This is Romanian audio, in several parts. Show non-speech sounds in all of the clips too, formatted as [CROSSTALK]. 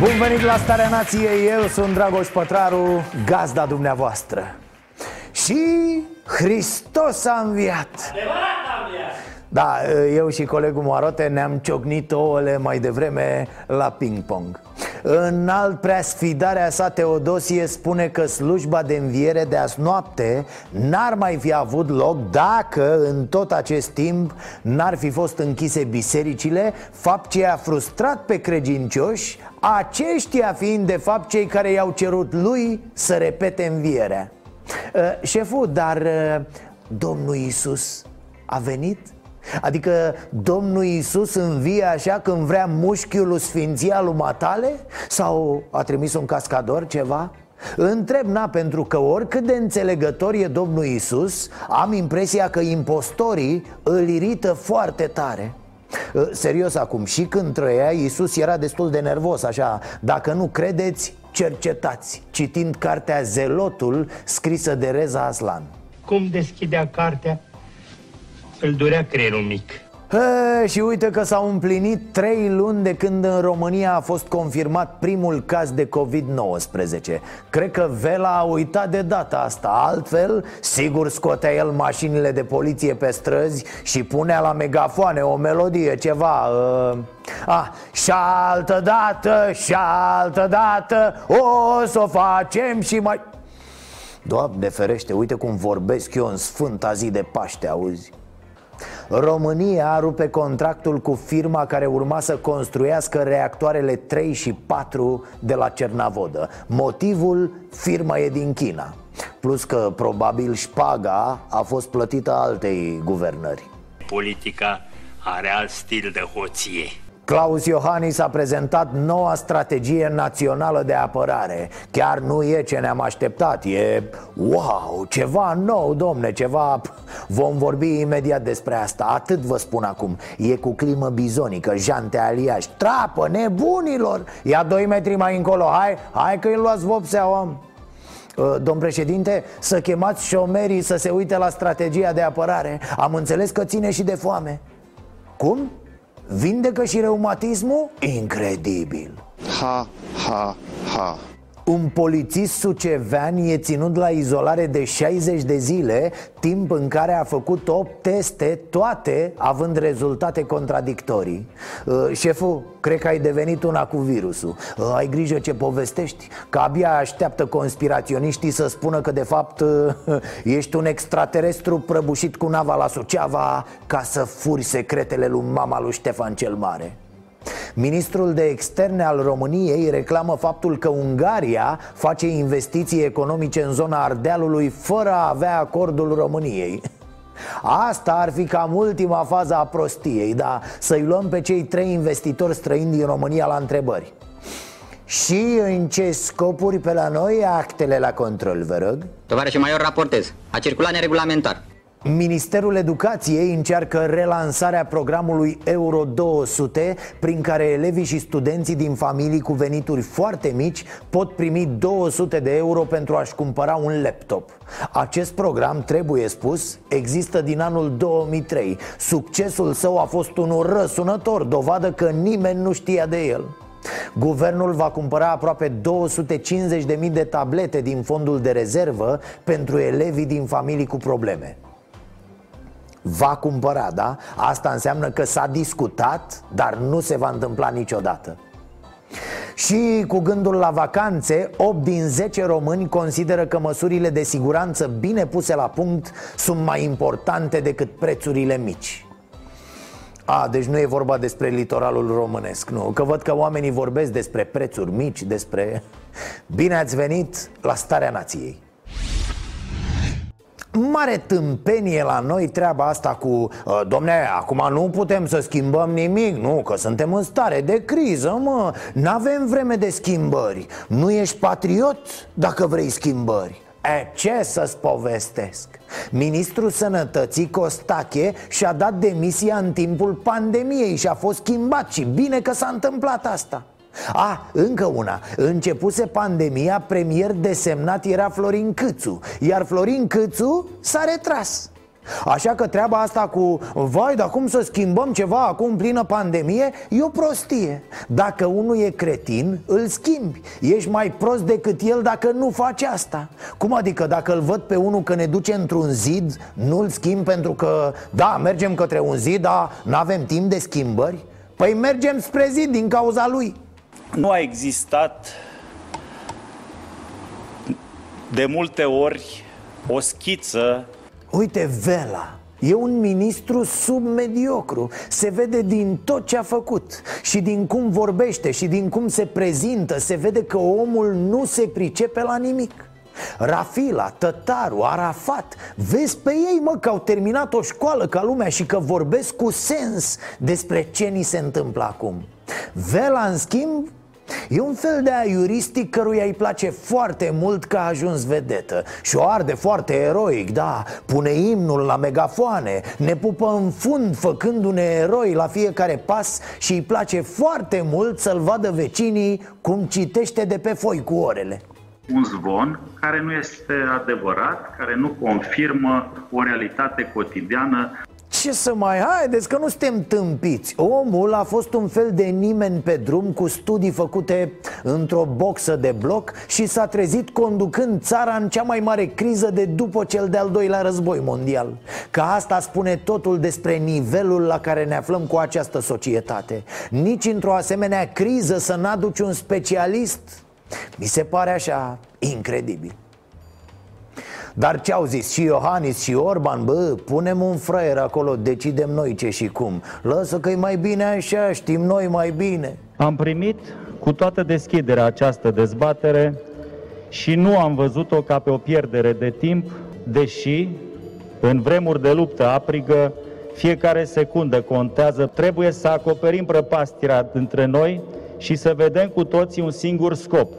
Bun venit la Starea Nației, eu sunt Dragoș Pătraru, gazda dumneavoastră. Și Hristos a înviat. Da, eu și colegul Marote ne-am ciocnit ouăle mai devreme la ping-pong. În alt preasfidarea sa Teodosie spune că slujba de înviere de azi noapte N-ar mai fi avut loc dacă în tot acest timp N-ar fi fost închise bisericile Fapt ce a frustrat pe credincioși Aceștia fiind de fapt cei care i-au cerut lui să repete învierea uh, Șeful, dar uh, Domnul Isus a venit? Adică Domnul Iisus învie așa când vrea mușchiul lui Sfinția lui Matale? Sau a trimis un cascador ceva? Întreb, na, pentru că oricât de înțelegător e Domnul Isus Am impresia că impostorii îl irită foarte tare ă, Serios acum, și când trăia, Iisus era destul de nervos, așa Dacă nu credeți, cercetați Citind cartea Zelotul, scrisă de Reza Aslan Cum deschidea cartea, îl durea creierul mic. E, și uite că s-au împlinit trei luni de când în România a fost confirmat primul caz de COVID-19 Cred că Vela a uitat de data asta Altfel, sigur scotea el mașinile de poliție pe străzi Și punea la megafoane o melodie, ceva uh... Ah, și altă dată, și altă dată O să o facem și mai... Doamne ferește, uite cum vorbesc eu în sfânta zi de Paște, auzi? România rupe contractul cu firma care urma să construiască reactoarele 3 și 4 de la Cernavodă. Motivul, firma e din China. Plus că probabil șpaga a fost plătită altei guvernări. Politica are alt stil de hoție. Claus Iohannis a prezentat noua strategie națională de apărare. Chiar nu e ce ne-am așteptat, e wow, ceva nou, domne, ceva... Vom vorbi imediat despre asta, atât vă spun acum. E cu climă bizonică, jante aliași, trapă, nebunilor Ia 2 metri mai încolo, hai, hai că îi luați vopsea, om. Domn președinte, să chemați șomerii să se uite la strategia de apărare. Am înțeles că ține și de foame. Cum? Vindecă și reumatismul? Incredibil Ha, ha, ha un polițist sucevean e ținut la izolare de 60 de zile Timp în care a făcut 8 teste, toate având rezultate contradictorii. Uh, Șeful, cred că ai devenit una cu virusul. Uh, Ai grijă ce povestești Că abia așteaptă conspiraționiștii să spună că de fapt uh, [LAUGHS] ești un extraterestru prăbușit cu nava la Suceava Ca să furi secretele lui mama lui Ștefan cel Mare Ministrul de externe al României reclamă faptul că Ungaria face investiții economice în zona Ardealului fără a avea acordul României Asta ar fi cam ultima fază a prostiei, dar să-i luăm pe cei trei investitori străini din România la întrebări și în ce scopuri pe la noi actele la control, vă rog? Tovarășe Maior, raportez. A circulat neregulamentar. Ministerul Educației încearcă relansarea programului Euro 200 Prin care elevii și studenții din familii cu venituri foarte mici Pot primi 200 de euro pentru a-și cumpăra un laptop. Acest program, trebuie spus, există din anul 2003 Succesul său a fost unul răsunător, dovadă că nimeni nu știa de el. Guvernul va cumpăra aproape 250.000 de tablete din fondul de rezervă pentru elevii din familii cu probleme Va cumpăra, da? Asta înseamnă că s-a discutat, dar nu se va întâmpla niciodată și cu gândul la vacanțe, 8 din 10 români consideră că măsurile de siguranță bine puse la punct sunt mai importante decât prețurile mici. A, deci nu e vorba despre litoralul românesc, nu Că văd că oamenii vorbesc despre prețuri mici, despre... Bine ați venit la Starea Nației Mare tâmpenie la noi treaba asta cu ă, Domne, acum nu putem să schimbăm nimic Nu, că suntem în stare de criză, mă. N-avem vreme de schimbări. Nu ești patriot dacă vrei schimbări. E, ce să-ți povestesc? Ministrul Sănătății Costache și-a dat demisia în timpul pandemiei și a fost schimbat și bine că s-a întâmplat asta a, încă una. Începuse pandemia, premier desemnat era Florin Câțu Iar Florin Câțu s-a retras. Așa că treaba asta cu Vai, dar cum să schimbăm ceva acum plină pandemie? E o prostie. Dacă unul e cretin, îl schimbi. Ești mai prost decât el dacă nu faci asta. Cum adică dacă îl văd pe unul că ne duce într-un zid Nu-l schimb pentru că Da, mergem către un zid, dar nu avem timp de schimbări? Păi mergem spre zid din cauza lui nu a existat de multe ori o schiță. Uite, Vela, E un ministru submediocru. Se vede din tot ce a făcut Și din cum vorbește și din cum se prezintă Se vede că omul nu se pricepe la nimic. Rafila, Tătaru, Arafat Vezi pe ei, mă, că au terminat o școală ca lumea Și că vorbesc cu sens despre ce ni se întâmplă acum. Vela, în schimb, E un fel de aiuristic căruia îi place foarte mult că a ajuns vedetă. Și o arde foarte eroic, da. Pune imnul la megafoane Ne pupă în fund făcându-ne eroi la fiecare pas Și îi place foarte mult să-l vadă vecinii cum citește de pe foi cu orele. Un zvon care nu este adevărat, care nu confirmă o realitate cotidiană ce să mai haideți că nu suntem tâmpiți. Omul a fost un fel de nimeni pe drum cu studii făcute într-o boxă de bloc Și s-a trezit conducând țara în cea mai mare criză de după cel de-al doilea război mondial. Ca asta spune totul despre nivelul la care ne aflăm cu această societate. Nici într-o asemenea criză să n-aduci un specialist. Mi se pare așa incredibil dar ce au zis? Și Iohannis și Orban? Bă, punem un fraier acolo, decidem noi ce și cum. Lasă că e mai bine așa, știm noi mai bine. Am primit cu toată deschiderea această dezbatere și nu am văzut-o ca pe o pierdere de timp, deși în vremuri de luptă aprigă fiecare secundă contează, trebuie să acoperim prăpastirea între noi și să vedem cu toții un singur scop,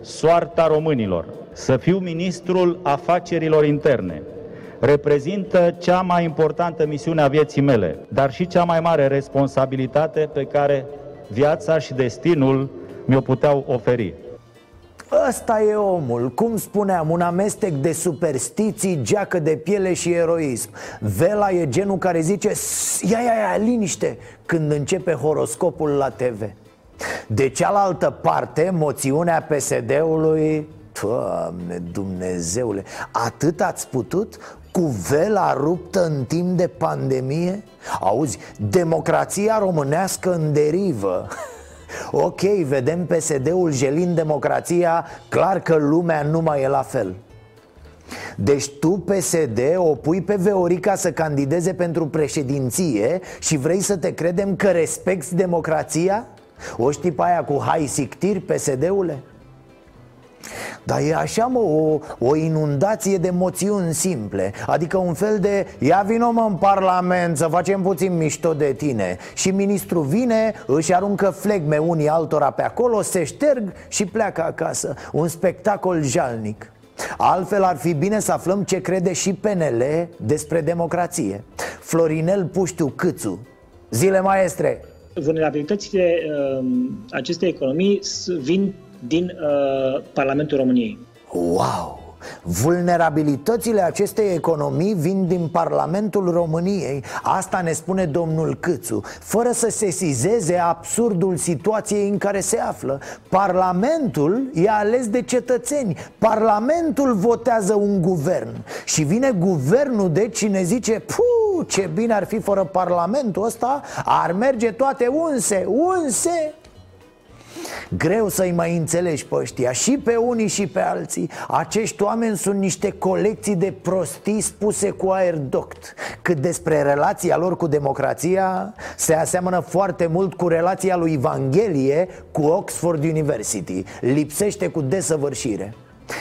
soarta românilor să fiu ministrul afacerilor interne. Reprezintă cea mai importantă misiune a vieții mele, dar și cea mai mare responsabilitate pe care viața și destinul mi-o puteau oferi. Ăsta e omul, cum spuneam, un amestec de superstiții, geacă de piele și eroism Vela e genul care zice, ia, ia, ia, liniște, când începe horoscopul la TV De cealaltă parte, moțiunea PSD-ului Doamne, Dumnezeule, atât ați putut? Cu vela ruptă în timp de pandemie? Auzi, democrația românească în derivă [LAUGHS] Ok, vedem PSD-ul jelind democrația, clar că lumea nu mai e la fel deci tu, PSD, o pui pe Veorica să candideze pentru președinție și vrei să te credem că respecti democrația? O știi pe aia cu hai sictir, PSD-ule? Dar e așa, mă, o, o inundație de moțiuni simple. Adică un fel de Ia vino mă în parlament să facem puțin mișto de tine. Și ministrul vine, își aruncă flegme unii altora pe acolo Se șterg și pleacă acasă. Un spectacol jalnic. Altfel ar fi bine să aflăm ce crede și PNL despre democrație. Florinel Puștiu Câțu. Zile maestre! Vulnerabilitățile uh, acestei economii vin din uh, Parlamentul României. Wow! Vulnerabilitățile acestei economii vin din Parlamentul României. Asta ne spune domnul Câțu. Fără să se sizeze absurdul situației în care se află Parlamentul e ales de cetățeni. Parlamentul votează un guvern. Și vine guvernul de cine zice Puh, ce bine ar fi fără Parlamentul ăsta. Ar merge toate unse, unse Greu să-i mai înțelegi pe ăștia. Și pe unii și pe alții. Acești oameni sunt niște colecții de prostii spuse cu aer doct Cât despre relația lor cu democrația Se aseamănă foarte mult cu relația lui Evanghelie cu Oxford University. Lipsește cu desăvârșire.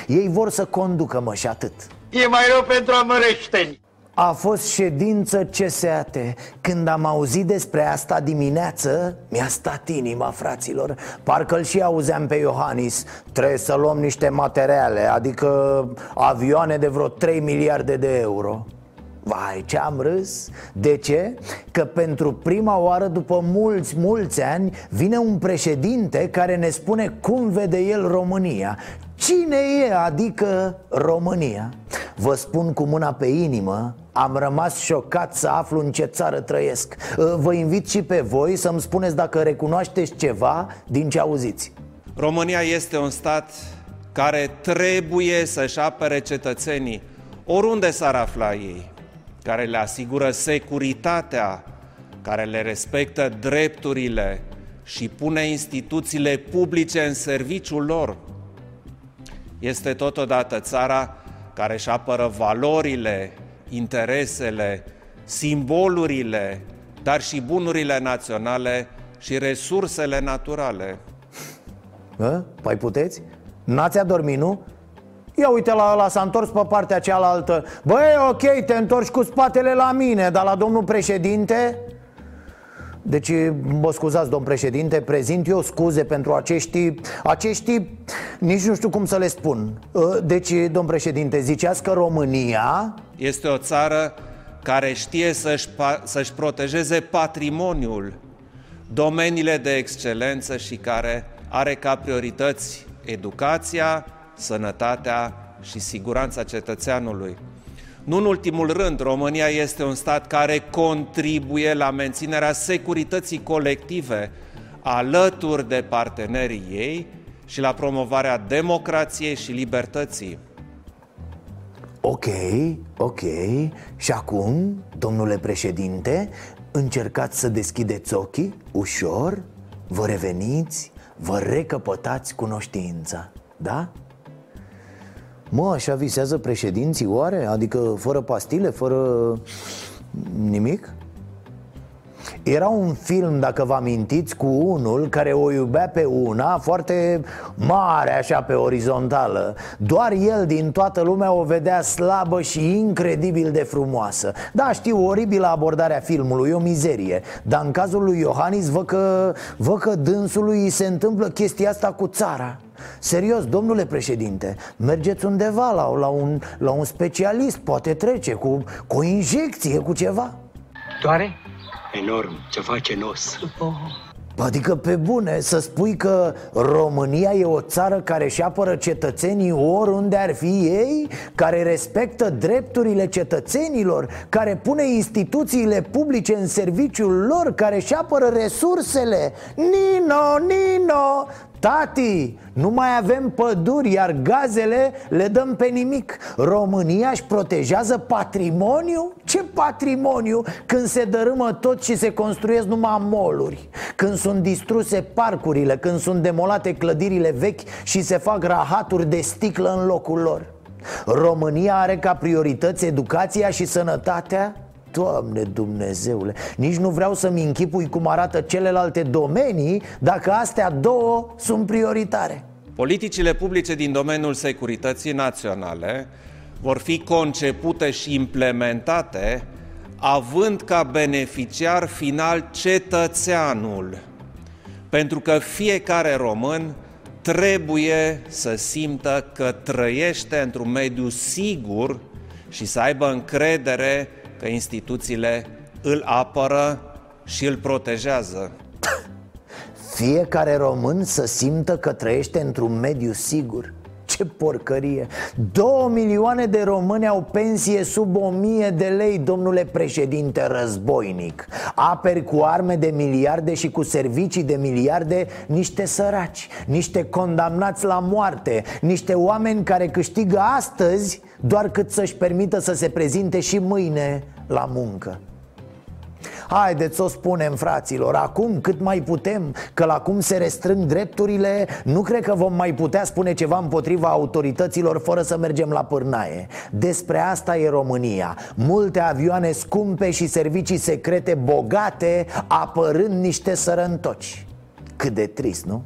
Ei vor să conducă, mă, și atât. E mai rău pentru amăreșteni. A fost ședință CSAT Când am auzit despre asta dimineață Mi-a stat inima, fraților. Parcă-l și auzeam pe Iohannis. Trebuie să luăm niște materiale Adică avioane de vreo 3 miliarde de euro. Vai, ce am râs? De ce? Că pentru prima oară după mulți, mulți ani Vine un președinte care ne spune cum vede el România. Cine e, adică România? Vă spun cu mâna pe inimă am rămas șocat să aflu în ce țară trăiesc Vă invit și pe voi să-mi spuneți dacă recunoașteți ceva din ce auziți România este un stat care trebuie să-și apere cetățenii oriunde s-ar afla ei care le asigură securitatea, care le respectă drepturile și pune instituțiile publice în serviciul lor. Este totodată țara care își apără valorile, interesele, simbolurile, dar și bunurile naționale și resursele naturale. Hă? Păi puteți? N-ați adormit, nu? Ia uite la ăla, s-a întors pe partea cealaltă Băi, ok, te întorci cu spatele la mine Dar la domnul președinte deci, mă scuzați, domn președinte, prezint eu scuze pentru acești, acești, nici nu știu cum să le spun ă, Deci, domn președinte, ziceați că România... Este o țară care știe să-și, să-și protejeze patrimoniul, domeniile de excelență și care are ca priorități educația, sănătatea și siguranța cetățeanului. Nu în ultimul rând, România este un stat care contribuie la menținerea securității colective alături de partenerii ei și la promovarea democrației și libertății. Ok, ok. Și acum, domnule președinte, încercați să deschideți ochii ușor, vă reveniți, vă recăpătați cunoștința, da? Mă, așa visează președinții oare? Adică fără pastile, fără nimic? Era un film, dacă vă amintiți, cu unul care o iubea pe una foarte mare, așa, pe orizontală Doar el din toată lumea o vedea slabă și incredibil de frumoasă Da, știu, oribilă abordarea filmului, o mizerie Dar în cazul lui Iohannis văd că, văd că dânsului se întâmplă chestia asta cu țara Serios, domnule președinte, mergeți undeva la, la, un, la un specialist, poate trece cu, cu o injecție, cu ceva? Doare? Enorm, ce face nos Adică pe bune să spui că România e o țară care își apără cetățenii oriunde ar fi ei Care respectă drepturile cetățenilor Care pune instituțiile publice în serviciul lor Care își apără resursele. Nino, Nino Tati, nu mai avem păduri, iar gazele le dăm pe nimic România își protejează patrimoniu? Ce patrimoniu? Când se dărâmă tot și se construiesc numai moluri Când sunt distruse parcurile, când sunt demolate clădirile vechi și se fac rahaturi de sticlă în locul lor România are ca priorități educația și sănătatea? Doamne Dumnezeule, nici nu vreau să-mi închipui cum arată celelalte domenii Dacă astea două sunt prioritare. Politicile publice din domeniul securității naționale vor fi concepute și implementate având ca beneficiar final cetățeanul, pentru că fiecare român trebuie să simtă că trăiește într-un mediu sigur și să aibă încredere că instituțiile îl apără și îl protejează. Fiecare român să simtă că trăiește într-un mediu sigur ce porcărie! Două milioane de români au pensie sub o mie de lei, domnule președinte războinic. Aperi cu arme de miliarde și cu servicii de miliarde niște săraci Niște condamnați la moarte Niște oameni care câștigă astăzi doar cât să-și permită să se prezinte și mâine la muncă Haideți să o spunem, fraților, acum cât mai putem Că la cum se restrâng drepturile Nu cred că vom mai putea spune ceva împotriva autorităților Fără să mergem la pârnaie. Despre asta e România. Multe avioane scumpe și servicii secrete bogate Apărând niște sărăntoci. Cât de trist, nu?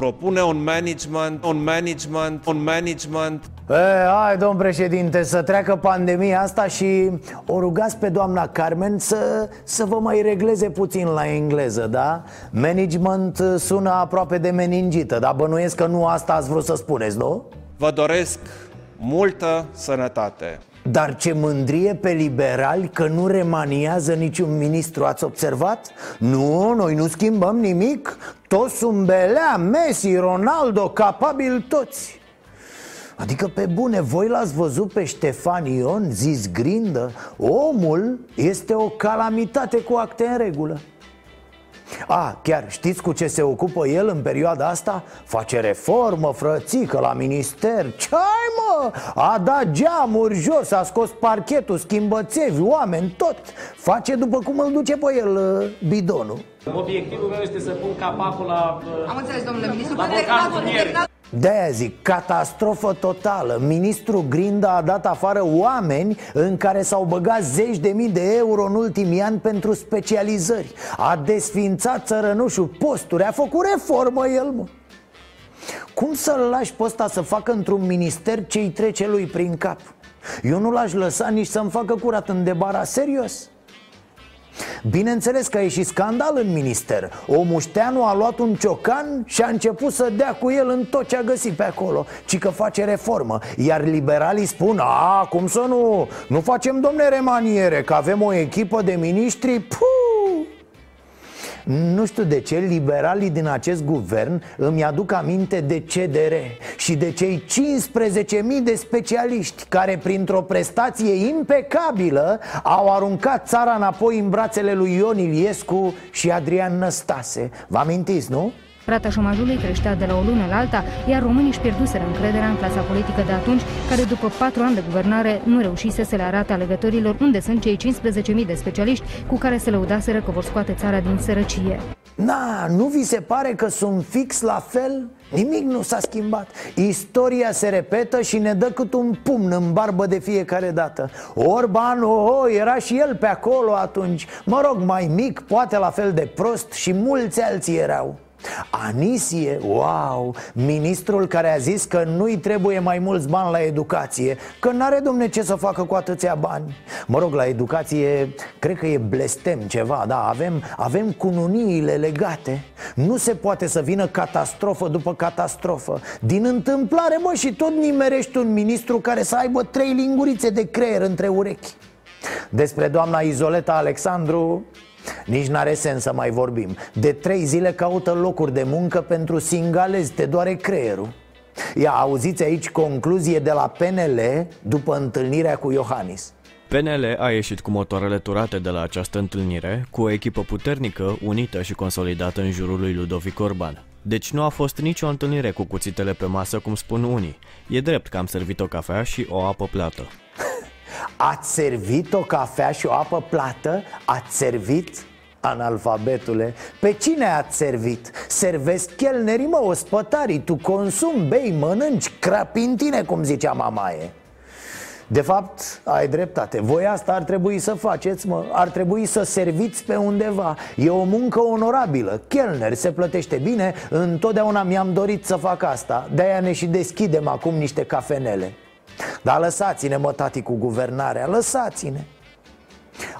Propune un management, un management, un management E, hai, domn președinte, să treacă pandemia asta și o rugați pe doamna Carmen să, să vă mai regleze puțin la engleză, da? Management sună aproape de meningită, dar bănuiesc că nu asta ați vrut să spuneți, nu? Vă doresc multă sănătate. Dar ce mândrie pe liberali că nu remaniază niciun ministru, ați observat? Nu, noi nu schimbăm nimic. Toți sunt Belea, Messi, Ronaldo, capabili toți. Adică pe bune, voi l-ați văzut pe Ștefan Ion, zis grindă Omul este o calamitate cu acte în regulă a, chiar știți cu ce se ocupă el în perioada asta? Face reformă, frățică, la minister. Ce ai mă? A dat geamuri jos, a scos parchetul, schimbă țevi, oameni, tot. Face după cum îl duce pe el uh, bidonul. Obiectivul meu este să pun capacul la... Am înțeles, domnule ministru, La că blocatul terminați- ieri. terminați- de-aia zic, catastrofă totală Ministrul Grinda a dat afară oameni în care s-au băgat zeci de mii de euro în ultimii ani pentru specializări A desfințat țărănușul posturi, a făcut reformă el, mă Cum să-l lași pe ăsta să facă într-un minister ce-i trece lui prin cap? Eu nu l-aș lăsa nici să-mi facă curat în debara, serios Bineînțeles că a ieșit scandal în minister. O mușteanu a luat un ciocan și a început să dea cu el în tot ce a găsit pe acolo Ci că face reformă. Iar liberalii spun, a, cum să nu, nu facem domne remaniere Că avem o echipă de miniștri, puh, nu știu de ce liberalii din acest guvern îmi aduc aminte de CDR și de cei 15.000 de specialiști care printr-o prestație impecabilă au aruncat țara înapoi în brațele lui Ion Iliescu și Adrian Năstase. Vă amintiți, nu? Rata șomajului creștea de la o lună la alta, iar românii își pierduseră încrederea în clasa politică de atunci, care după patru ani de guvernare nu reușise să le arate alegătorilor unde sunt cei 15.000 de specialiști cu care se lăudaseră că vor scoate țara din sărăcie. Na, nu vi se pare că sunt fix la fel? Nimic nu s-a schimbat Istoria se repetă și ne dă cât un pumn în barbă de fiecare dată Orban, oh, oh, era și el pe acolo atunci Mă rog, mai mic, poate la fel de prost și mulți alții erau Anisie, wow, ministrul care a zis că nu-i trebuie mai mulți bani la educație Că n-are domne ce să facă cu atâția bani. Mă rog, la educație, cred că e blestem ceva, da, avem, avem cununiile legate. Nu se poate să vină catastrofă după catastrofă. Din întâmplare, mă, și tot nimerești un ministru care să aibă trei lingurițe de creier între urechi. Despre doamna Izoleta Alexandru nici n-are sens să mai vorbim De trei zile caută locuri de muncă pentru singalezi, te doare creierul Ia, auziți aici concluzie de la PNL după întâlnirea cu Iohannis PNL a ieșit cu motoarele turate de la această întâlnire, cu o echipă puternică, unită și consolidată în jurul lui Ludovic Orban. Deci nu a fost nicio întâlnire cu cuțitele pe masă, cum spun unii. E drept că am servit o cafea și o apă plată. Ați servit o cafea și o apă plată? Ați servit? Analfabetule Pe cine ați servit? Servesc chelnerii, mă, ospătarii Tu consumi, bei, mănânci, crapintine, cum zicea mamaie de fapt, ai dreptate. Voi asta ar trebui să faceți, mă Ar trebui să serviți pe undeva. E o muncă onorabilă. Chelner se plătește bine. Întotdeauna mi-am dorit să fac asta. De-aia ne și deschidem acum niște cafenele Dar lăsați-ne, mă, tati, cu guvernarea Lăsați-ne.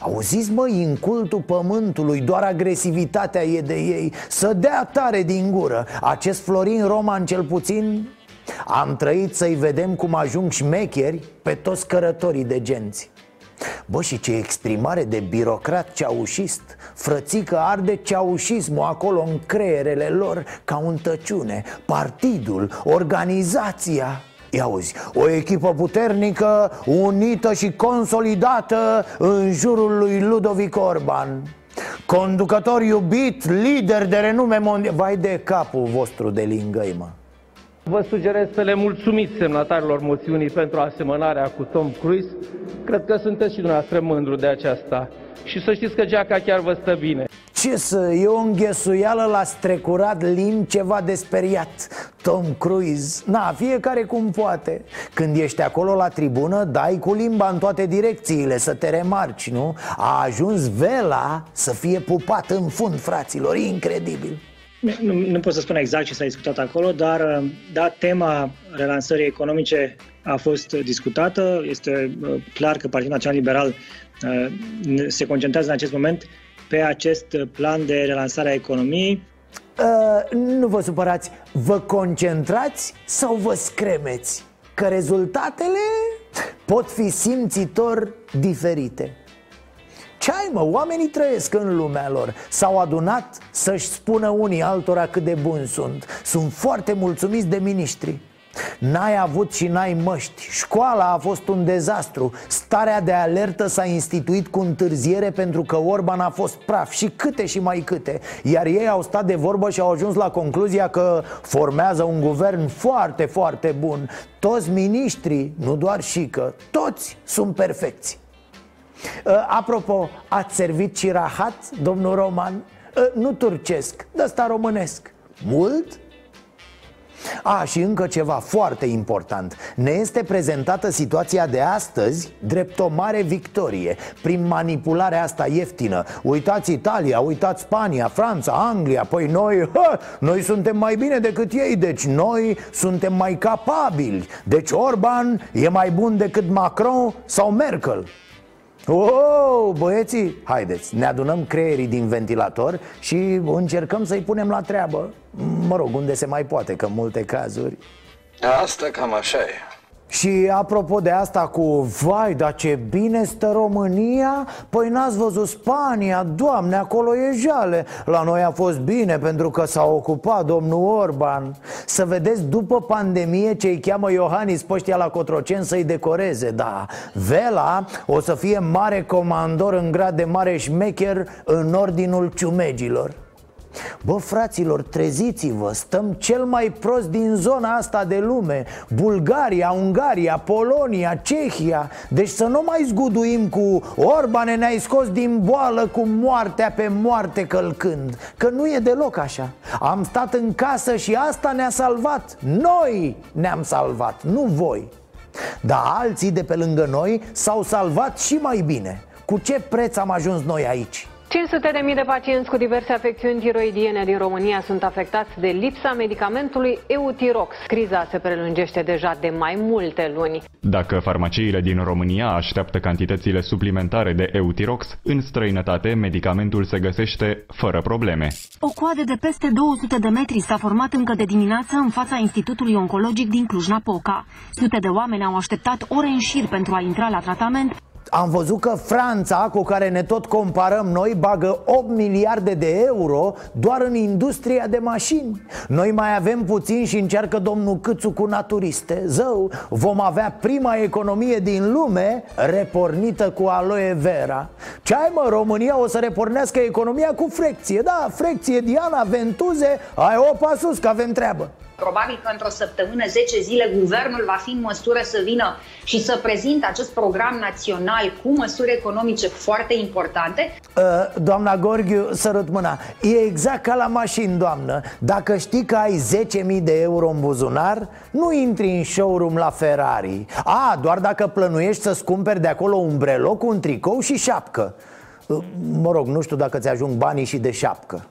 Auziți, mă, incultul pământului Doar agresivitatea e de ei. Să dea tare din gură. Acest Florin Roman cel puțin Am trăit să-i vedem cum ajung șmecheri Pe toți cărătorii de genți. Bă, și ce exprimare de birocrat ceaușist. Frățică arde ceaușismul acolo în creierele lor Ca un tăciune. Partidul, organizația Ia uzi, o echipă puternică, unită și consolidată în jurul lui Ludovic Orban Conducător iubit, lider de renume mondial Vai de capul vostru de lingăi, mă Vă sugerez să le mulțumiți semnatarilor moțiunii pentru asemănarea cu Tom Cruise. Cred că sunteți și dumneavoastră mândru de aceasta. Și să știți că geaca chiar vă stă bine. Ce să, e o înghesuială la strecurat limbi ceva de speriat Tom Cruise, na, fiecare cum poate Când ești acolo la tribună, dai cu limba în toate direcțiile să te remarci, nu? A ajuns vela să fie pupat în fund, fraților, incredibil Nu, nu pot să spun exact ce s-a discutat acolo, dar uh, da, tema relansării economice a fost discutată. Este uh, clar că Partidul Național Liberal se concentrează în acest moment pe acest plan de relansare a economiei. Uh, nu vă supărați, vă concentrați sau vă scremeți? Că rezultatele pot fi simțitor diferite ce ai mă, oamenii trăiesc în lumea lor S-au adunat să-și spună unii altora cât de buni sunt Sunt foarte mulțumiți de miniștri N-ai avut și n-ai măști. Școala a fost un dezastru. Starea de alertă s-a instituit cu întârziere Pentru că Orban a fost praf Și câte și mai câte. Iar ei au stat de vorbă și au ajuns la concluzia Că formează un guvern foarte, foarte bun. Toți miniștrii, nu doar și că Toți sunt perfecți. Uh, Apropo, ați servit și rahat, domnul Roman? Uh, nu turcesc, de ăsta românesc. Mult? A, și încă ceva foarte important. Ne este prezentată situația de astăzi drept o mare victorie. Prin manipularea asta ieftină. Uitați Italia, uitați Spania, Franța, Anglia. Păi noi, ha, noi suntem mai bine decât ei Deci noi suntem mai capabili. Deci Orban e mai bun decât Macron sau Merkel Oh, băieții, haideți, ne adunăm creierii din ventilator și încercăm să-i punem la treabă. Mă rog, unde se mai poate, că în multe cazuri. Asta cam așa e și apropo de asta cu Vai, dar ce bine stă România Păi n-ați văzut Spania? Doamne, acolo e jale. La noi a fost bine pentru că s-a ocupat domnul Orban. Să vedeți după pandemie ce îi cheamă Iohannis Păștia la Cotrocen să-i decoreze Da, Vela o să fie mare comandor în grad de mare șmecher În ordinul ciumegilor Bă, fraților, treziți-vă, stăm cel mai prost din zona asta de lume. Bulgaria, Ungaria, Polonia, Cehia. Deci să nu mai zguduim cu Orbane ne-ai scos din boală cu moartea pe moarte călcând. Că nu e deloc așa. Am stat în casă și asta ne-a salvat. Noi ne-am salvat, nu voi. Dar alții de pe lângă noi s-au salvat și mai bine. Cu ce preț am ajuns noi aici? 500 de mii de pacienți cu diverse afecțiuni tiroidiene din România sunt afectați de lipsa medicamentului Eutirox. Criza se prelungește deja de mai multe luni. Dacă farmaciile din România așteaptă cantitățile suplimentare de Eutirox, în străinătate medicamentul se găsește fără probleme. O coadă de peste 200 de metri s-a format încă de dimineață în fața Institutului Oncologic din Cluj-Napoca. Sute de oameni au așteptat ore în șir pentru a intra la tratament, am văzut că Franța, cu care ne tot comparăm noi, bagă 8 miliarde de euro doar în industria de mașini. Noi mai avem puțin și încearcă domnul Câțu cu naturiste. Zău, vom avea prima economie din lume repornită cu aloe vera. Ce ai mă, România? O să repornească economia cu frecție. Da, frecție Diana, Ventuze, ai opa sus că avem treabă Probabil că într-o săptămână, 10 zile, guvernul va fi în măsură să vină și să prezinte acest program național cu măsuri economice foarte importante. Uh, doamna Gorghiu, sărut mâna, e exact ca la mașini, doamnă. Dacă știi că ai 10.000 de euro în buzunar, nu intri în showroom la Ferrari. A, doar dacă plănuiești să-ți cumperi de acolo un breloc, un tricou și șapcă. Uh, Mă rog, nu știu dacă ți-ajung banii și de șapcă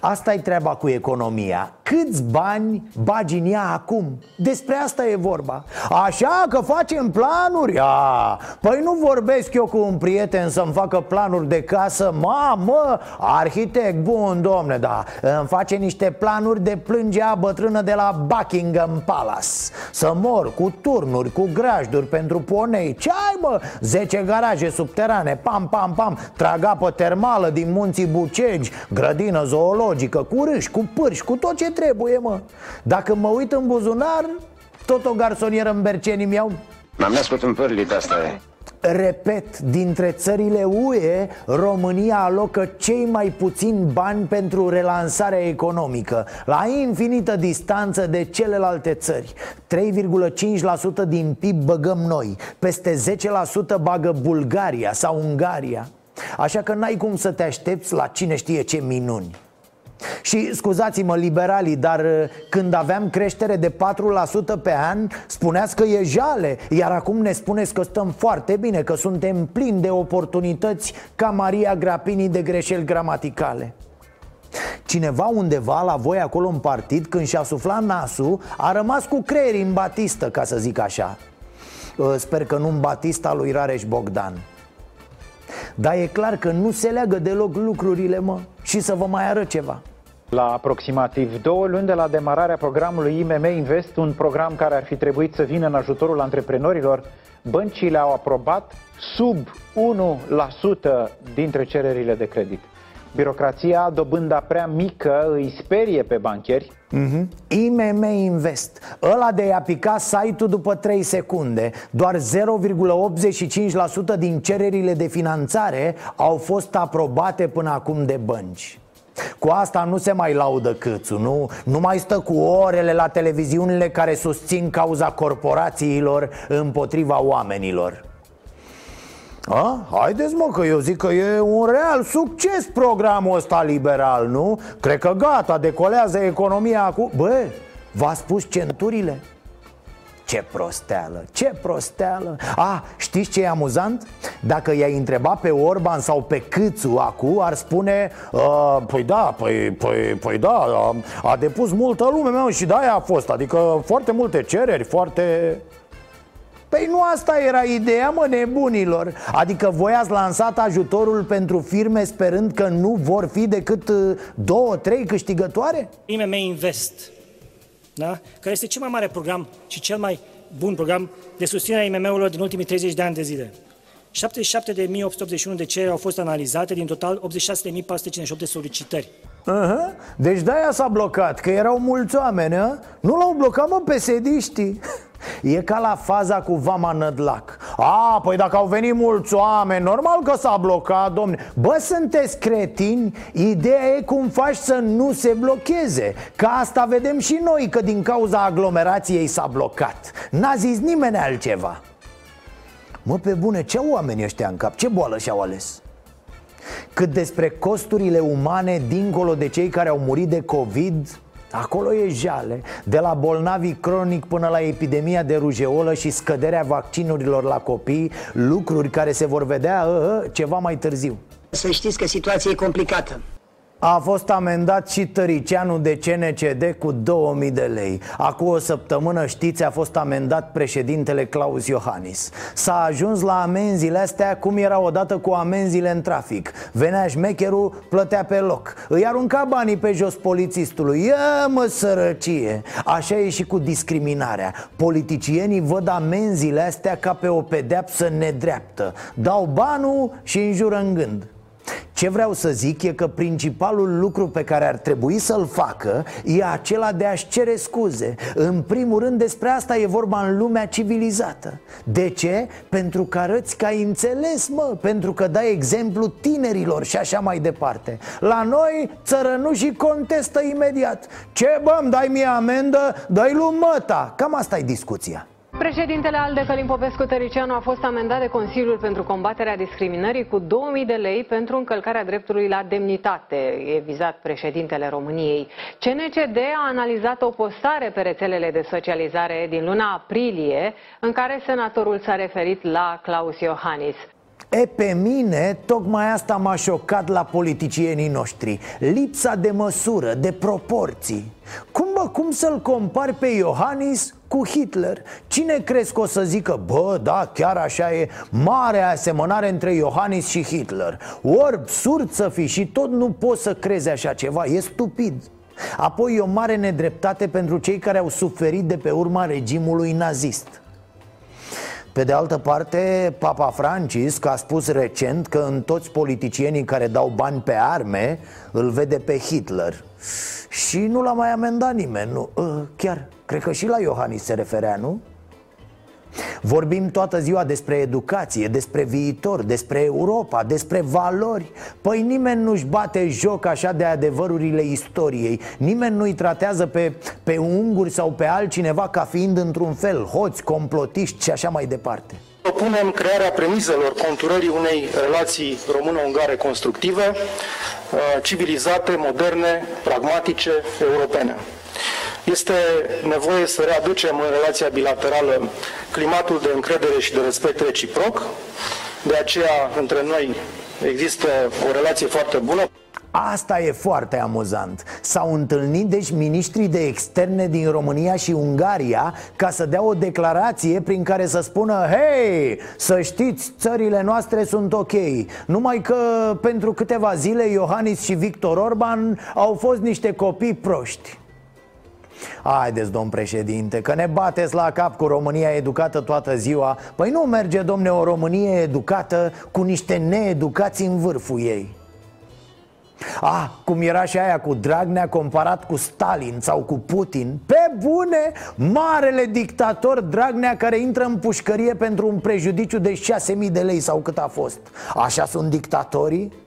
Asta e treaba cu economia. Câți bani bagi în ea acum? Despre asta e vorba. Așa că facem planuri? A, păi nu vorbesc eu cu un prieten să-mi facă planuri de casă. Mamă, arhitect bun, domne, da. Îmi face niște planuri de plângea bătrână de la Buckingham Palace. Să mor cu turnuri, cu grajduri pentru ponei. Ce ai mă? 10 garaje subterane, pam, pam, pam. Trag apă termală din munții Bucegi Grădină zoologică, cu râși, cu pârși, cu tot ce trebuie, mă Dacă mă uit în buzunar, tot o garsonieră în Berceni mi-au M-am născut în pârlit, asta e Repet, dintre țările UE, România alocă cei mai puțini bani pentru relansarea economică, la infinită distanță de celelalte țări. 3,5% din PIB băgăm noi, peste 10% bagă Bulgaria sau Ungaria. Așa că n-ai cum să te aștepți la cine știe ce minuni. Și scuzați-mă liberalii, dar uh, când aveam creștere de 4% pe an Spuneați că e jale. Iar acum ne spuneți că stăm foarte bine Că suntem plini de oportunități Ca Maria Grapini de greșeli gramaticale. Cineva undeva la voi acolo în partid Când și-a suflat nasul A rămas cu creierii în batistă, ca să zic așa. Uh, Sper că nu în batista lui Rareș Bogdan. Dar e clar că nu se leagă deloc lucrurile, mă Și să vă mai arăt ceva la aproximativ două luni de la demararea programului IMM Invest, un program care ar fi trebuit să vină în ajutorul antreprenorilor, băncile au aprobat sub 1% dintre cererile de credit. Birocrația, dobânda prea mică, îi sperie pe bancheri. Mm-hmm. IMM Invest Ăla de a pica site-ul după 3 secunde Doar 0,85% din cererile de finanțare Au fost aprobate până acum de bănci cu asta nu se mai laudă câțu, nu? Nu mai stă cu orele la televiziunile care susțin cauza corporațiilor împotriva oamenilor a? Haideți mă că eu zic că e un real succes programul ăsta liberal, nu? Cred că gata, decolează economia acum Bă, v-a spus centurile? Ce prosteală, ce prosteală A, știți ce e amuzant? Dacă i-ai întrebat pe Orban sau pe Câțu acu Ar spune uh, Păi da, păi, păi, păi da a, a depus multă lume meu și da, a fost Adică foarte multe cereri, foarte... Păi nu asta era ideea, mă, nebunilor Adică voi ați lansat ajutorul pentru firme sperând că nu vor fi decât uh, două, trei câștigătoare? IMM Invest, da? care este cel mai mare program și cel mai bun program de susținere a IMM-urilor din ultimii 30 de ani de zile. 77.881 de cereri au fost analizate, din total 86.458 de solicitări. Uh-huh. Deci de-aia s-a blocat, că erau mulți oameni, a? Nu l-au blocat, mă, pesediștii [LAUGHS] E ca la faza cu Vama Nădlac A, păi dacă au venit mulți oameni, normal că s-a blocat, domne Bă, sunteți cretini? Ideea e cum faci să nu se blocheze Ca asta vedem și noi, că din cauza aglomerației s-a blocat N-a zis nimeni altceva Mă, pe bune, ce au oamenii ăștia în cap? Ce boală și-au ales? Cât despre costurile umane dincolo de cei care au murit de COVID Acolo e jale De la bolnavii cronic până la epidemia de rujeolă și scăderea vaccinurilor la copii Lucruri care se vor vedea uh, uh, ceva mai târziu. Să știți că situația e complicată a fost amendat și Tăricianu de CNCD cu 2000 de lei. Acum o săptămână, știți, a fost amendat președintele Claus Iohannis. S-a ajuns la amenziile astea cum era odată cu amenziile în trafic. Venea șmecherul, plătea pe loc. Îi arunca banii pe jos polițistului. Ia mă sărăcie! Așa e și cu discriminarea. Politicienii văd amenziile astea ca pe o pedeapsă nedreaptă. Dau banul și înjură în gând ce vreau să zic e că principalul lucru pe care ar trebui să-l facă e acela de a-și cere scuze. În primul rând despre asta e vorba în lumea civilizată. De ce? Pentru că arăți că ai înțeles, mă Pentru că dai exemplu tinerilor și așa mai departe. La noi țărănușii contestă imediat. Ce bă, dai mie amendă, dai lui măta. Cam asta e discuția Președintele Alde Călim Popescu Tăricianu a fost amendat de Consiliul pentru combaterea discriminării cu 2000 de lei pentru încălcarea dreptului la demnitate. E vizat președintele României. CNCD a analizat o postare pe rețelele de socializare din luna aprilie în care senatorul s-a referit la Claus Iohannis. E, pe mine, tocmai asta m-a șocat la politicienii noștri. Lipsa de măsură, de proporții. Cum, bă, cum să-l compari pe Iohannis cu Hitler? Cine crezi că o să zică, bă, da, chiar așa e Mare asemănare între Iohannis și Hitler. Orb, surd să fii și tot nu poți să crezi așa ceva, e stupid. Apoi e o mare nedreptate pentru cei care au suferit de pe urma regimului nazist pe de altă parte, Papa Francisc a spus recent că în toți politicienii care dau bani pe arme îl vede pe Hitler Și nu l-a mai amendat nimeni, nu? Ă, chiar, cred că și la Iohannis se referea, nu? Vorbim toată ziua despre educație, despre viitor, despre Europa, despre valori. Păi nimeni nu-și bate joc așa de adevărurile istoriei. Nimeni nu-i tratează pe, pe unguri sau pe altcineva ca fiind într-un fel hoți, complotiști și așa mai departe. Propunem crearea premizelor conturării unei relații română-ungare constructive, uh, civilizate, moderne, pragmatice, europene. Este nevoie să readucem în relația bilaterală climatul de încredere și de respect reciproc. De aceea, între noi există o relație foarte bună. Asta e foarte amuzant S-au întâlnit deci ministrii de externe din România și Ungaria Ca să dea o declarație prin care să spună Hei, să știți, țările noastre sunt ok Numai că pentru câteva zile Iohannis și Victor Orban au fost niște copii proști Haideți, domn președinte, că ne bateți la cap cu România educată toată ziua. Păi nu merge, domne, o Românie educată cu niște needucați în vârful ei. Ah, cum era și aia cu Dragnea comparat cu Stalin sau cu Putin? Pe bune, marele dictator Dragnea care intră în pușcărie pentru un prejudiciu de 6.000 de lei sau cât a fost. Așa sunt dictatorii?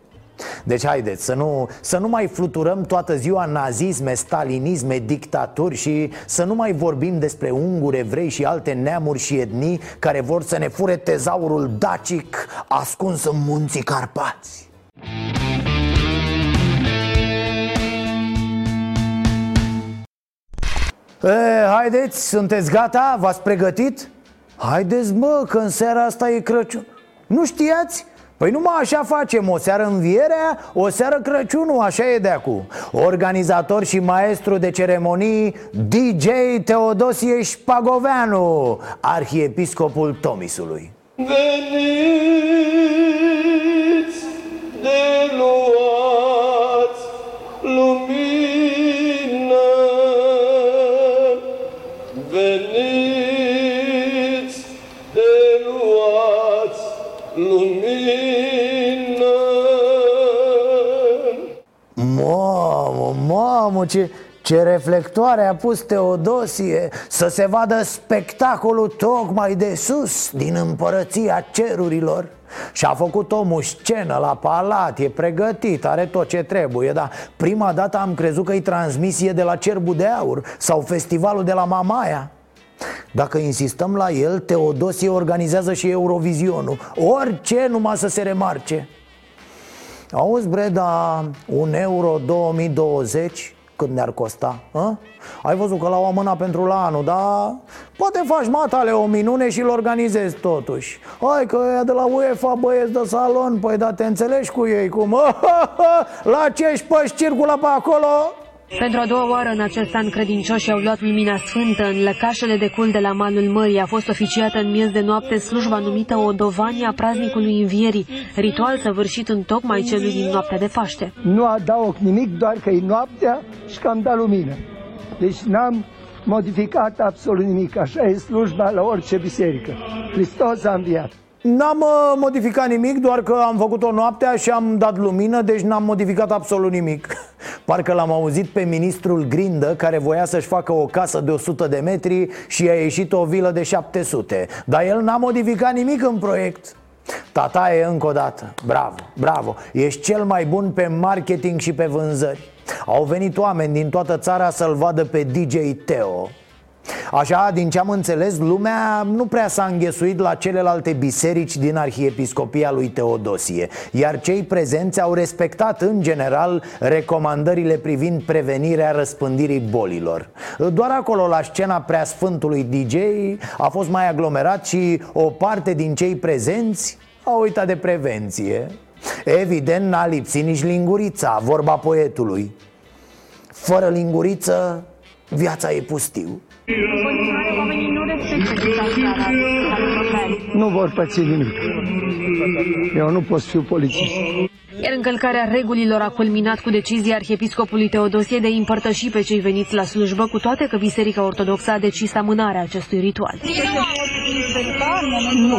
Deci haideți să nu, să nu mai fluturăm toată ziua nazisme, stalinisme, dictaturi și să nu mai vorbim despre unguri, evrei și alte neamuri și etnii care vor să ne fure tezaurul dacic ascuns în munții Carpați. E, haideți, sunteți gata? V-ați pregătit? Haideți mă, că în seara asta e Crăciun Nu știați? Păi numai așa facem, o seară învierea, o seară Crăciunul, așa e de acum. Organizator și maestru de ceremonii DJ Teodosie Șpagoveanu, arhiepiscopul Tomisului. Veniți de luați lumină mamă, ce, ce reflectoare a pus Teodosie Să se vadă spectacolul tocmai de sus Din împărăția cerurilor. Și a făcut omul scenă la palat, e pregătit, are tot ce trebuie Dar prima dată am crezut că e transmisie de la Cerbul de Aur Sau festivalul de la Mamaia. Dacă insistăm la el, Teodosie organizează și Eurovizionul Orice numai să se remarce. Auzi bre, dar un euro 2020 cât ne-ar costa? A? Ai văzut că l-au amânat pentru la anul, dar poate faci matale o minune și-l organizezi totuși Hai că ea de la UEFA băieți de salon, păi da te înțelegi cu ei cum? [LAUGHS] La ce-și păși circulă pe acolo? Pentru a doua oară în acest an, credincioșii au luat lumina sfântă în lăcașele de cul de la malul mării. A fost oficiată în miez de noapte slujba numită Odovania praznicului Învierii, ritual săvârșit în tocmai celui din noaptea de Paște. Nu adaug nimic, doar că e noaptea și că am dat lumină. Deci n-am modificat absolut nimic. Așa e slujba la orice biserică. Hristos a înviat. N-am uh, modificat nimic, doar că am făcut-o noaptea și am dat lumină, deci n-am modificat absolut nimic. [LAUGHS] Parcă l-am auzit pe ministrul Grindă care voia să-și facă o casă de 100 de metri și i-a ieșit o vilă de 700 Dar el n-a modificat nimic în proiect. Tata e încă o dată, bravo, bravo. Ești cel mai bun pe marketing și pe vânzări. Au venit oameni din toată țara să-l vadă pe DJ Teo Așa, din ce am înțeles, lumea nu prea s-a înghesuit la celelalte biserici din arhiepiscopia lui Teodosie Iar cei prezenți au respectat în general recomandările privind prevenirea răspândirii bolilor. Doar acolo, la scena preasfântului DJ, a fost mai aglomerat și o parte din cei prezenți au uitat de prevenție. Evident n-a lipsit nici lingurița, vorba poetului. Fără linguriță, viața e pustiu Nu vor păți nimic. Eu nu pot fi polițist. Iar încălcarea regulilor a culminat cu decizia arhiepiscopului Teodosie de a împărtăși pe cei veniți la slujbă, cu toate că Biserica Ortodoxă a decis amânarea acestui ritual. Nu,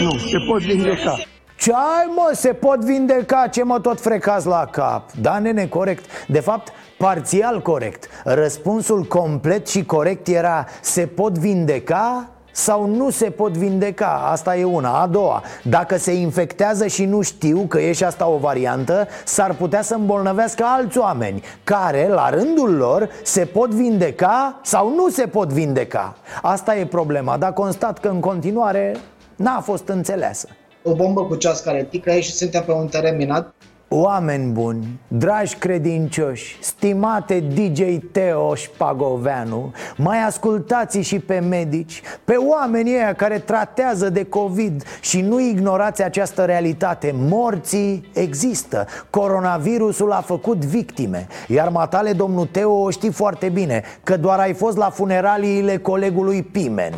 nu, se pot vindeca. Ce ai mă, se pot vindeca, ce mă tot frecați la cap Da, nene, corect De fapt, parțial corect. Răspunsul complet și corect era Se pot vindeca sau nu se pot vindeca? Asta e una. A doua, dacă se infectează și nu știu că e și asta o variantă S-ar putea să îmbolnăvească alți oameni Care, la rândul lor, se pot vindeca sau nu se pot vindeca. Asta e problema, dar constat că în continuare n-a fost înțeleasă. O bombă cu ceas care ticăie și suntem pe un teren minat Oameni buni, dragi credincioși, stimate DJ Teo Șpagoveanu Mai ascultați și pe medici, pe oamenii ăia care tratează de COVID Și nu ignorați această realitate, morții există. Coronavirusul a făcut victime. Iar matale, domnul Teo, o știi foarte bine Că doar ai fost la funeraliile colegului Pimen.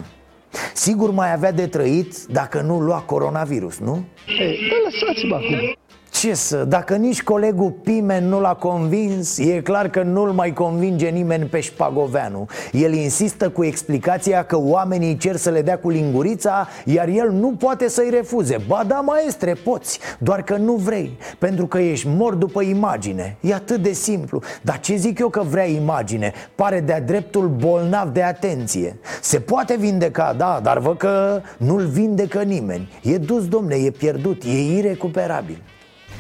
Sigur mai avea de trăit dacă nu lua coronavirus, nu? Ei, lăsați-mă acum ce să, dacă nici colegul Pimen nu l-a convins E clar că nu-l mai convinge nimeni pe Șpagoveanu. El insistă cu explicația că oamenii cer să le dea cu lingurița Iar el nu poate să-i refuze. Ba da, maestre, poți, doar că nu vrei Pentru că ești mort după imagine. E atât de simplu. Dar ce zic eu că vrea imagine? Pare de-a dreptul bolnav de atenție. Se poate vindeca, da, dar văd că nu-l vindecă nimeni. E dus, domne, e pierdut, e irecuperabil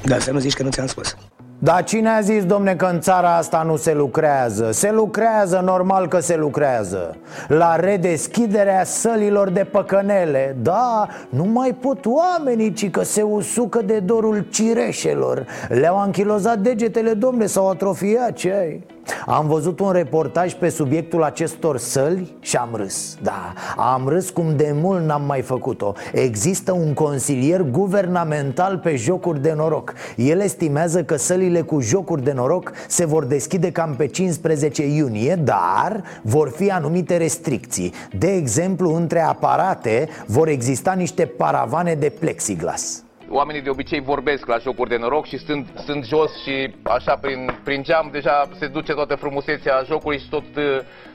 Da, să nu zici că nu ți-am spus. Dar cine a zis, domne, că în țara asta nu se lucrează? Se lucrează, normal că se lucrează La redeschiderea sălilor de păcănele Da, nu mai pot oamenii, ci că se usucă de dorul cireșelor Le-au anchilozat degetele, domne, s-au atrofiat, ce ai? Am văzut un reportaj pe subiectul acestor săli și am râs. Da, am râs cum de mult n-am mai făcut-o. Există un consilier guvernamental pe jocuri de noroc. El estimează că sălile cu jocuri de noroc se vor deschide cam pe 15 iunie Dar vor fi anumite restricții. De exemplu, între aparate vor exista niște paravane de plexiglas Oamenii de obicei vorbesc la jocuri de noroc și stând, stând jos și așa prin, prin geam deja se duce toată frumusețea jocului și tot,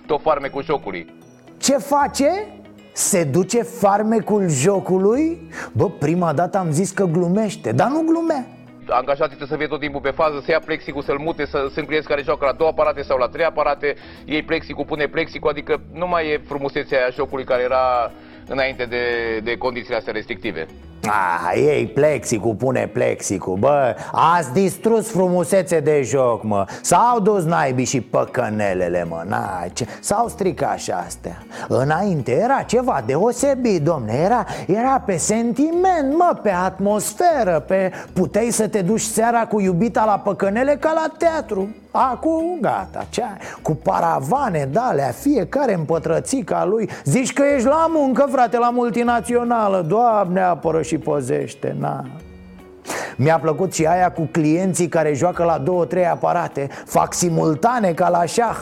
tot farmecul jocului. Ce face? Se duce farmecul jocului? Bă, prima dată am zis că glumește, dar nu glumea angajații trebuie să fie tot timpul pe fază, să ia plexicul, să-l mute, să sunt clienți care joacă la două aparate sau la trei aparate, ei plexicul, pune plexicul, adică nu mai e frumusețea aia jocului care era înainte de, de condițiile astea restrictive. Ah, ei plexicul, pune plexicul Bă, ați distrus frumusețe de joc, mă. S-au dus naibii și păcănelele, mă. Na, ce... S-au stricat și astea. Înainte era ceva deosebit, domne. Era, era pe sentiment, mă, pe atmosferă pe... Puteai să te duci seara cu iubita la păcănele ca la teatru. Acum gata, ce Cu paravane, dalea, fiecare în pătrățica lui. Zici că ești la muncă, frate, la multinațională. Doamne apără și pozește, na. Mi-a plăcut și aia cu clienții care joacă la două, trei aparate Fac simultane ca la șah.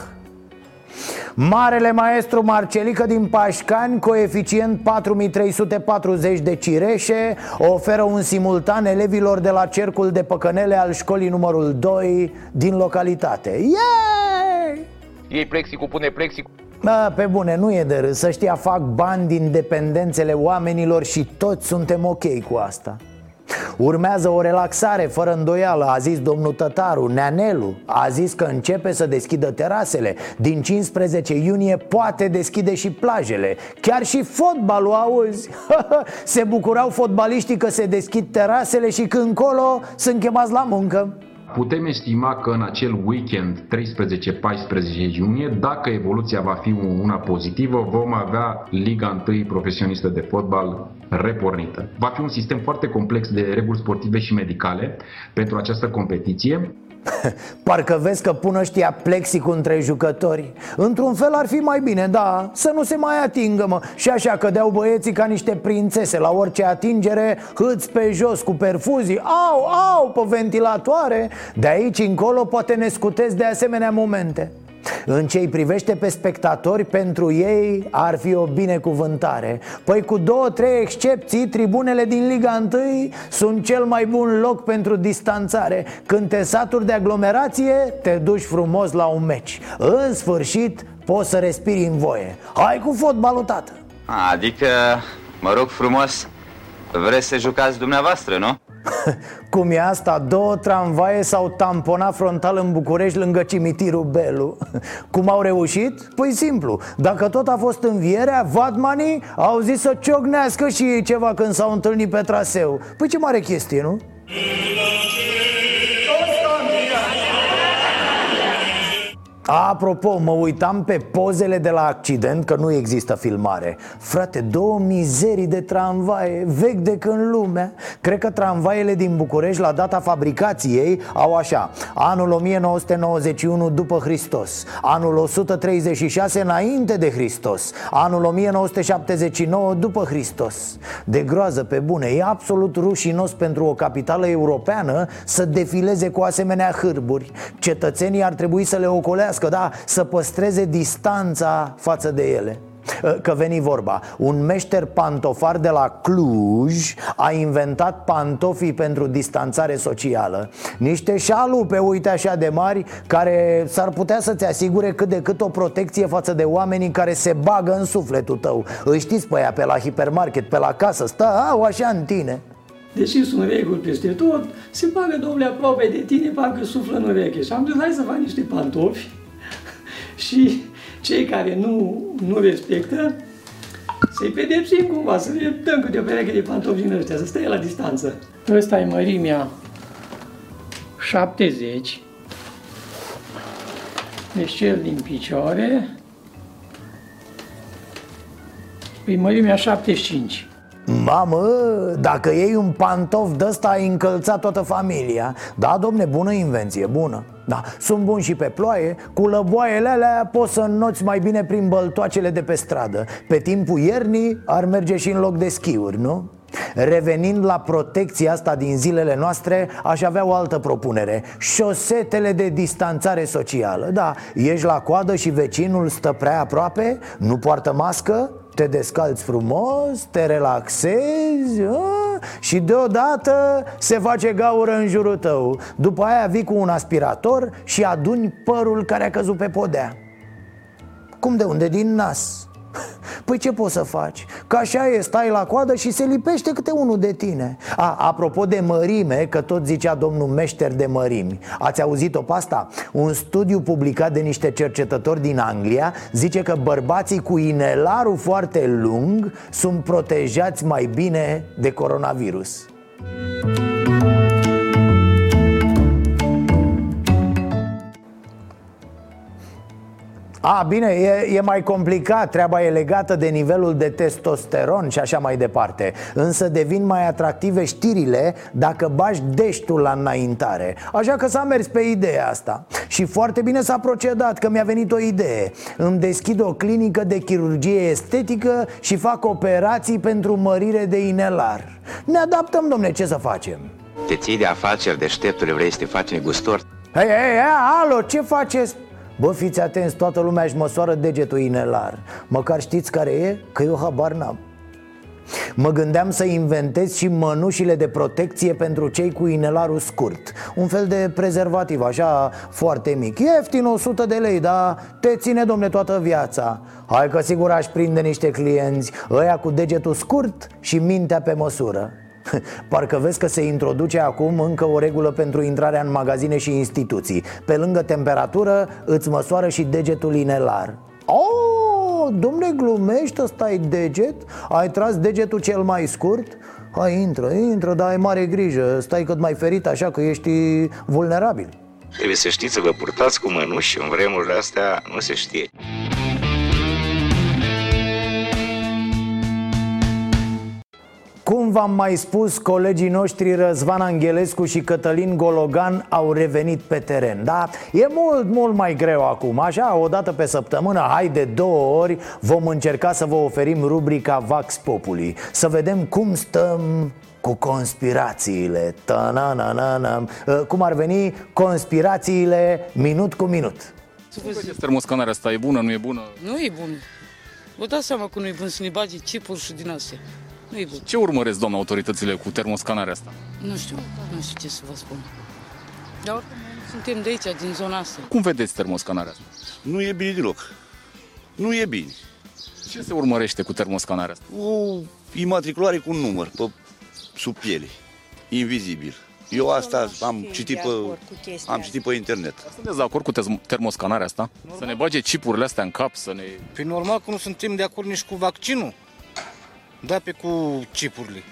Marele maestru Marcelică din Pașcani, coeficient 4340 de cireșe Oferă un simultan elevilor de la cercul de păcănele al școlii numărul 2 din localitate. Yeah! Ei plexicul, pune plexicul Bă, pe bune, nu e de râs. Să știa, fac bani din dependențele oamenilor și toți suntem ok cu asta. Urmează o relaxare fără îndoială, a zis domnul Tătaru Neanelu. A zis că începe să deschidă terasele. Din 15 iunie poate deschide și plajele. Chiar și fotbalul, auzi? [LAUGHS] Se bucurau fotbaliștii că se deschid terasele și când colo sunt chemați la muncă Putem estima că în acel weekend 13-14 iunie, dacă evoluția va fi una pozitivă, vom avea Liga 1 profesionistă de fotbal repornită. Va fi un sistem foarte complex de reguli sportive și medicale pentru această competiție. [LAUGHS] Parcă vezi că pun ăștia plexicul între jucători. Într-un fel ar fi mai bine, da, să nu se mai atingă, mă. Și așa cădeau băieții ca niște prințese. La orice atingere, hâți pe jos cu perfuzii. Au, au, pe ventilatoare. De aici încolo poate ne scutezi de asemenea momente în ce privește pe spectatori, pentru ei ar fi o binecuvântare. Păi cu două, trei excepții, tribunele din Liga 1 sunt cel mai bun loc pentru distanțare. Când te saturi de aglomerație, te duci frumos la un meci. În sfârșit, poți să respiri în voie. Hai cu fotbalul, tată! Adică, mă rog frumos, vreți să jucați dumneavoastră, nu? [LAUGHS] Cum e asta? Două tramvaie s-au tamponat frontal în București lângă cimitirul Belu [LAUGHS] Cum au reușit? Păi simplu Dacă tot a fost învierea, Vatmanii au zis să ciognească și ei ceva când s-au întâlnit pe traseu Păi ce mare chestie, nu? Apropo, mă uitam pe pozele de la accident Că nu există filmare. Frate, două mizerii de tramvaie Vechi de când lumea. Cred că tramvaiele din București la data fabricației Au așa. Anul 1991 după Hristos. Anul 136 înainte de Hristos. Anul 1979 după Hristos. De groază pe bune E absolut rușinos pentru o capitală europeană Să defileze cu asemenea hârburi. Cetățenii ar trebui să le ocolească, da, să păstreze distanța față de ele. Că veni vorba Un meșter pantofar de la Cluj A inventat pantofii pentru distanțare socială. Niște șalupe, uite așa de mari Care s-ar putea să-ți asigure cât de cât o protecție față de oamenii care se bagă în sufletul tău. Îi știți pe aia pe la hipermarket, pe la casă? Stă, au așa în tine. Deși sunt reguli peste tot, se bagă domnule aproape de tine, parcă suflă în ureche. Și am zis, hai să fac niște pantofi și cei care nu, nu respectă, să-i pedepsim cumva, să le dăm câte o pereche de pantofi din ăștia, să stai la distanță. Ăsta e mărimea 70, deci cel din picioare, e mărimea 75. Mamă, dacă iei un pantof de ăsta ai încălțat toată familia Da, domne, bună invenție, bună da, sunt bun și pe ploaie Cu lăboaiele alea poți să înnoți mai bine prin băltoacele de pe stradă. Pe timpul iernii ar merge și în loc de schiuri, nu? Revenind la protecția asta din zilele noastre, aș avea o altă propunere. Șosetele de distanțare socială. Da, ești la coadă și vecinul stă prea aproape, nu poartă mască te descalți frumos, te relaxezi a? și deodată se face gaură în jurul tău După aia vii cu un aspirator și aduni părul care a căzut pe podea Cum de unde? Din nas Păi ce poți să faci? Că așa e, stai la coadă și se lipește câte unul de tine A, apropo de mărime, că tot zicea domnul meșter de mărimi Ați auzit-o pe asta? Un studiu publicat de niște cercetători din Anglia Zice că bărbații cu inelarul foarte lung Sunt protejați mai bine de coronavirus A, bine, e, e mai complicat, treaba e legată de nivelul de testosteron și așa mai departe Însă devin mai atractive știrile dacă bași deștul la înaintare Așa că s-a mers pe ideea asta Și foarte bine s-a procedat, că mi-a venit o idee Îmi deschid o clinică de chirurgie estetică și fac operații pentru mărire de inelar Ne adaptăm, domne, ce să facem? Te ții de afaceri deșteptule, vrei să te faci negustor? Hei, hei, hei, alo, ce faceți? Bă, fiți atenți, toată lumea își măsoară degetul inelar. Măcar știți care e? Că eu habar n-am. Mă gândeam să inventez și mănușile de protecție pentru cei cu inelarul scurt. Un fel de prezervativ, așa, foarte mic. Ieftin, 100 de lei, dar te ține, domne, toată viața. Hai că sigur aș prinde niște clienți Ăia cu degetul scurt și mintea pe măsură [LAUGHS] Parcă vezi că se introduce acum încă o regulă pentru intrarea în magazine și instituții Pe lângă temperatură îți măsoară și degetul inelar Oh, domne, glumești, ăsta ai deget? Ai tras degetul cel mai scurt? Hai, intră, intră, dar ai mare grijă Stai cât mai ferit așa că ești vulnerabil Trebuie să știți să vă purtați cu mănuși în vremurile astea nu se știe. Cum v-am mai spus, colegii noștri Răzvan Angelescu și Cătălin Gologan au revenit pe teren Da, e mult, mult mai greu acum Așa, o dată pe săptămână, hai de două ori Vom încerca să vă oferim rubrica Vax Populi Să vedem cum stăm cu conspirațiile Ta-na-na-na-na. Cum ar veni conspirațiile minut cu minut Ce vedeți termoscanarea asta? E bună, nu e bună? Nu e bun. Vă dați seama că nu e bun să ne bage chipuri și din astea. Nu e bun. Ce urmăresc, doamna, autoritățile cu termoscanarea asta? Nu știu, nu știu ce să vă spun. Dar oricum, suntem de aici, din zona asta. Cum vedeți termoscanarea asta? Nu e bine deloc. Nu e bine. Ce se urmărește cu termoscanarea asta? O imatriculare cu un număr pe sub piele. Invizibil. Eu asta am citit pe, am citit pe internet. Sunteți de acord cu te- termoscanarea asta? Să ne bage chipurile astea în cap, să ne... Păi normal că nu suntem de acord nici cu vaccinul. Da, pe cu chipurile.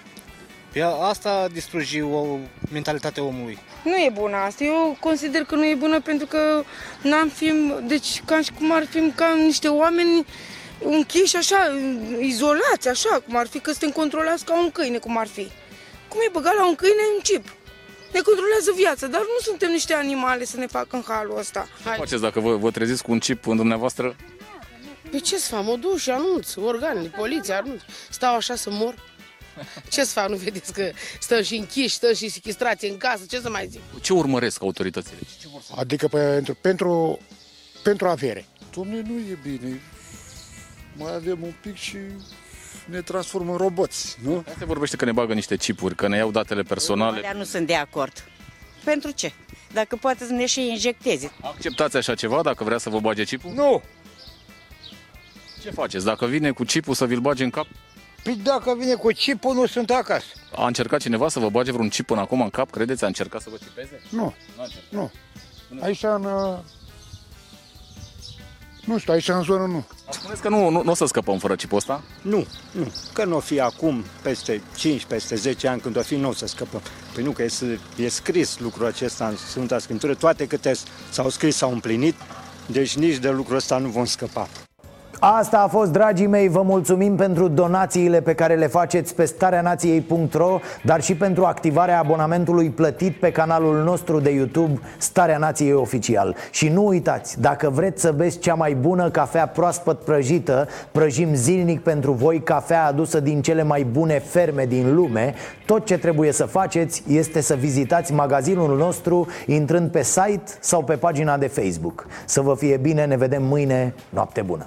Pe asta distrugi o mentalitate omului. Nu e bună asta. Eu consider că nu e bună pentru că n-am fi, deci ca și cum ar fi ca niște oameni închiși așa, izolați așa, cum ar fi că suntem controlați ca un câine, cum ar fi. Cum e băgat la un câine un chip. Ne controlează viața, dar nu suntem niște animale să ne facă în halul ăsta. Ce faceți dacă vă, vă treziți cu un chip în dumneavoastră? Pe ce să fac? Mă duc și anunț, organele, poliția, anunț. Stau așa să mor? Ce să fac? Nu vedeți că stăm și închiși, stăm și sequestrați în casă, ce să mai zic? Ce urmăresc autoritățile? Adică pentru, pentru, pentru avere. Dom'le, nu e bine. Mai avem un pic și ne transformăm în roboți, nu? Se vorbește că ne bagă niște chipuri, că ne iau datele personale. Alea nu sunt de acord. Pentru ce? Dacă poate să ne și injecteze. Acceptați așa ceva dacă vrea să vă bage chipul? Nu! Ce faceți? Dacă vine cu chipul să vi-l bage în cap? Păi dacă vine cu chipul, nu sunt acasă. A încercat cineva să vă bage vreun chip până acum în cap? Credeți? A încercat să vă chipeze? Nu, Nu a încercat. nu. Aici în... uh, Nu știu, aici în zonă nu. Spuneți că nu, nu, nu o să scăpăm fără chipul ăsta? Nu, nu. Că nu o fi acum, peste 5, peste 10 ani, când o fi, nu o să scăpăm. Păi nu, că e, e scris lucrul acesta în Sfânta Scriptură. Toate câte s-au scris s-au împlinit, deci nici de lucrul ăsta nu vom scăpa. Asta a fost, dragii mei, vă mulțumim pentru donațiile pe care le faceți pe stareanației.ro Dar și pentru activarea abonamentului plătit pe canalul nostru de YouTube Starea Nației Oficial Și nu uitați, dacă vreți să beți cea mai bună cafea proaspăt prăjită Prăjim zilnic pentru voi cafea adusă din cele mai bune ferme din lume Tot ce trebuie să faceți este să vizitați magazinul nostru intrând pe site sau pe pagina de Facebook Să vă fie bine, ne vedem mâine, noapte bună!